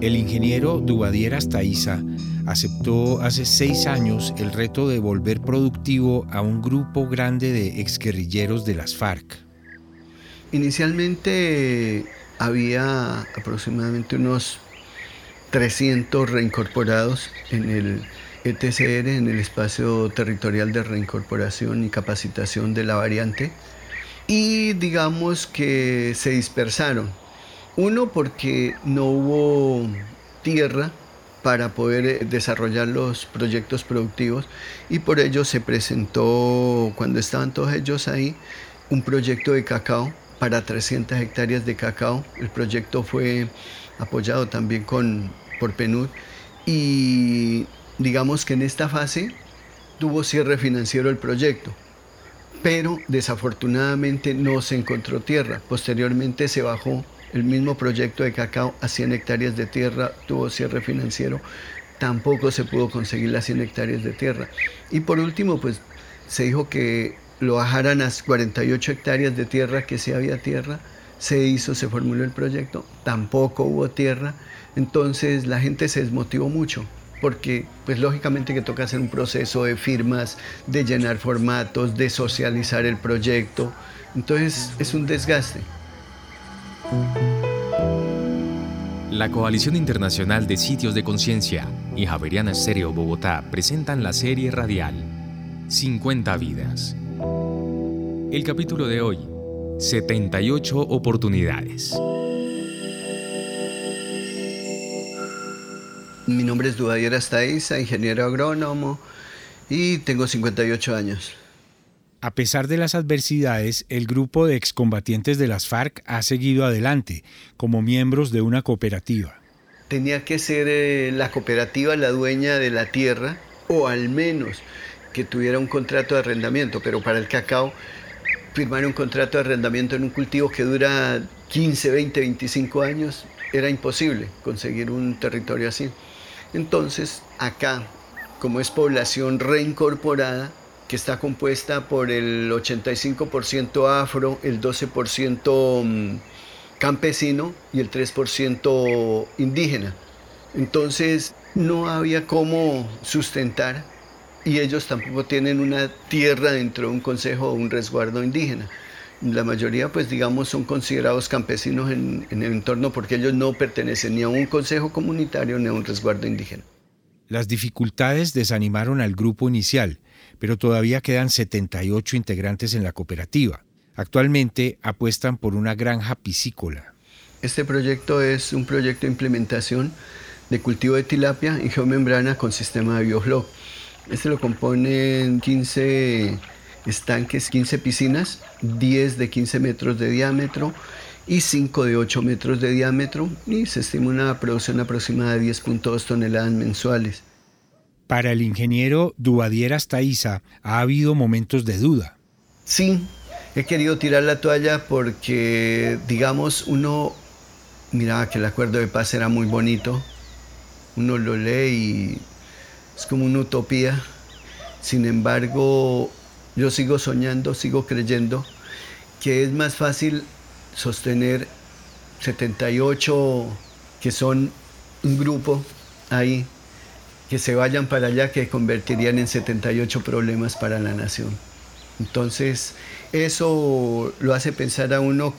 El ingeniero Dubadier Astaiza aceptó hace seis años el reto de volver productivo a un grupo grande de exguerrilleros de las FARC. Inicialmente había aproximadamente unos 300 reincorporados en el ETCR, en el espacio territorial de reincorporación y capacitación de la variante, y digamos que se dispersaron. Uno porque no hubo tierra para poder eh, desarrollar los proyectos productivos y por ello se presentó, cuando estaban todos ellos ahí, un proyecto de cacao para 300 hectáreas de cacao. El proyecto fue apoyado también con, por PNUD y digamos que en esta fase tuvo cierre financiero el proyecto, pero desafortunadamente no se encontró tierra. Posteriormente se bajó el mismo proyecto de cacao a 100 hectáreas de tierra, tuvo cierre financiero, tampoco se pudo conseguir las 100 hectáreas de tierra. Y por último, pues se dijo que lo bajaran a 48 hectáreas de tierra, que sí había tierra, se hizo, se formuló el proyecto, tampoco hubo tierra, entonces la gente se desmotivó mucho, porque pues lógicamente que toca hacer un proceso de firmas, de llenar formatos, de socializar el proyecto, entonces es un desgaste. La Coalición Internacional de Sitios de Conciencia y Javeriana Estéreo Bogotá presentan la serie radial 50 vidas el capítulo de hoy, 78 oportunidades. Mi nombre es Dudadier Astaiza, ingeniero agrónomo y tengo 58 años. A pesar de las adversidades, el grupo de excombatientes de las FARC ha seguido adelante como miembros de una cooperativa. Tenía que ser eh, la cooperativa la dueña de la tierra o al menos que tuviera un contrato de arrendamiento, pero para el cacao firmar un contrato de arrendamiento en un cultivo que dura 15, 20, 25 años, era imposible conseguir un territorio así. Entonces, acá, como es población reincorporada, que está compuesta por el 85% afro, el 12% mm, campesino y el 3% indígena. Entonces, no había cómo sustentar y ellos tampoco tienen una tierra dentro de un consejo o un resguardo indígena. La mayoría, pues digamos, son considerados campesinos en, el entorno porque ellos no pertenecen ni a un consejo comunitario ni a un resguardo indígena. Las dificultades desanimaron al grupo inicial, pero todavía quedan 78 integrantes en la cooperativa. Actualmente apuestan por una granja piscícola. Este proyecto es un proyecto de implementación de cultivo de tilapia en geomembrana con sistema de biofloc este lo componen 15 estanques, 15 piscinas, 10 de 15 metros de diámetro y 5 de 8 metros de diámetro y se estima una producción aproximada de 10.2 toneladas mensuales. Para el ingeniero Dubadier Astaiza ha habido momentos de duda. Sí, he querido tirar la toalla porque, digamos, uno miraba que el acuerdo de paz era muy bonito, uno lo lee y es como una utopía. Sin embargo, yo sigo soñando, sigo creyendo que es más fácil sostener 78 que son un grupo ahí, que se vayan para allá, que convertirían en 78 problemas para la nación. Entonces, eso lo hace pensar a uno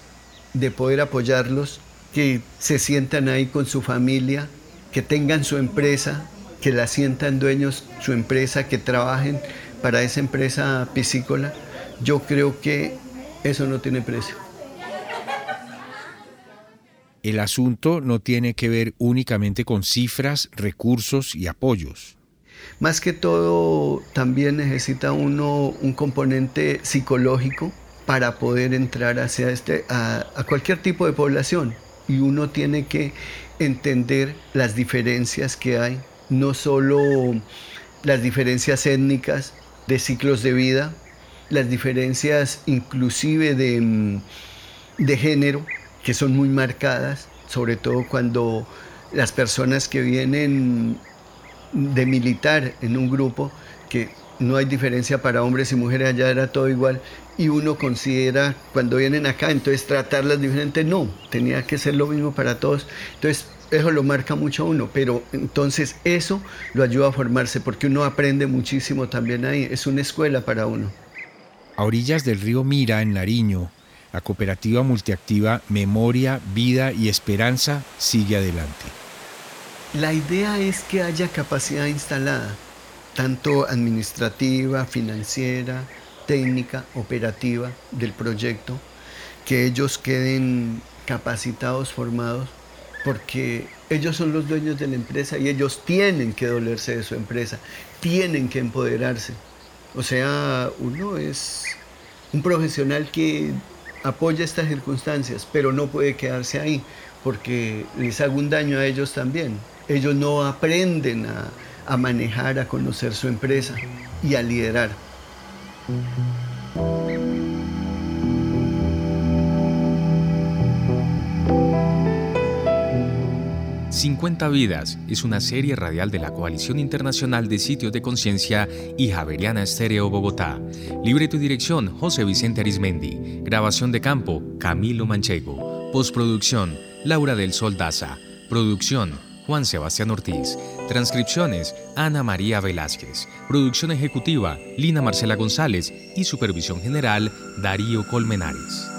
de poder apoyarlos, que se sientan ahí con su familia, que tengan su empresa, que la sientan dueños su empresa, que trabajen para esa empresa piscícola, yo creo que eso no tiene precio. El asunto no tiene que ver únicamente con cifras, recursos y apoyos. Más que todo, también necesita uno un componente psicológico para poder entrar hacia este, a, a cualquier tipo de población. Y uno tiene que entender las diferencias que hay no solo las diferencias étnicas de ciclos de vida, las diferencias inclusive de, mm, de género, que son muy marcadas, sobre todo cuando las personas que vienen de militar en un grupo, que no hay diferencia para hombres y mujeres, allá era todo igual. Y uno considera, cuando vienen acá, entonces tratarlas diferente, no, tenía que ser lo mismo para todos. Entonces, eso lo marca mucho a uno, pero entonces eso lo ayuda a formarse, porque uno aprende muchísimo también ahí, es una escuela para uno. A orillas del río Mira, en Nariño, la cooperativa multiactiva Memoria, Vida y Esperanza sigue adelante. La idea es que haya capacidad instalada, tanto administrativa, financiera, técnica, operativa del proyecto, que ellos queden capacitados, formados, porque ellos son los dueños de la empresa y ellos tienen que dolerse de su empresa, tienen que empoderarse. O sea, uno es un profesional que apoya estas circunstancias, pero no puede quedarse ahí porque les hago un daño a ellos también. Ellos no aprenden a, a manejar, a conocer su empresa y a liderar. 50 Vidas es una serie radial de la Coalición Internacional de Sitios de Conciencia y Javeriana Estéreo Bogotá. Libreto y dirección José Vicente Arismendi. Grabación de campo Camilo Manchego. Postproducción Laura del Sol Daza. Producción Juan Sebastián Ortiz. Transcripciones Ana María Velázquez. Producción ejecutiva Lina Marcela González y supervisión general Darío Colmenares.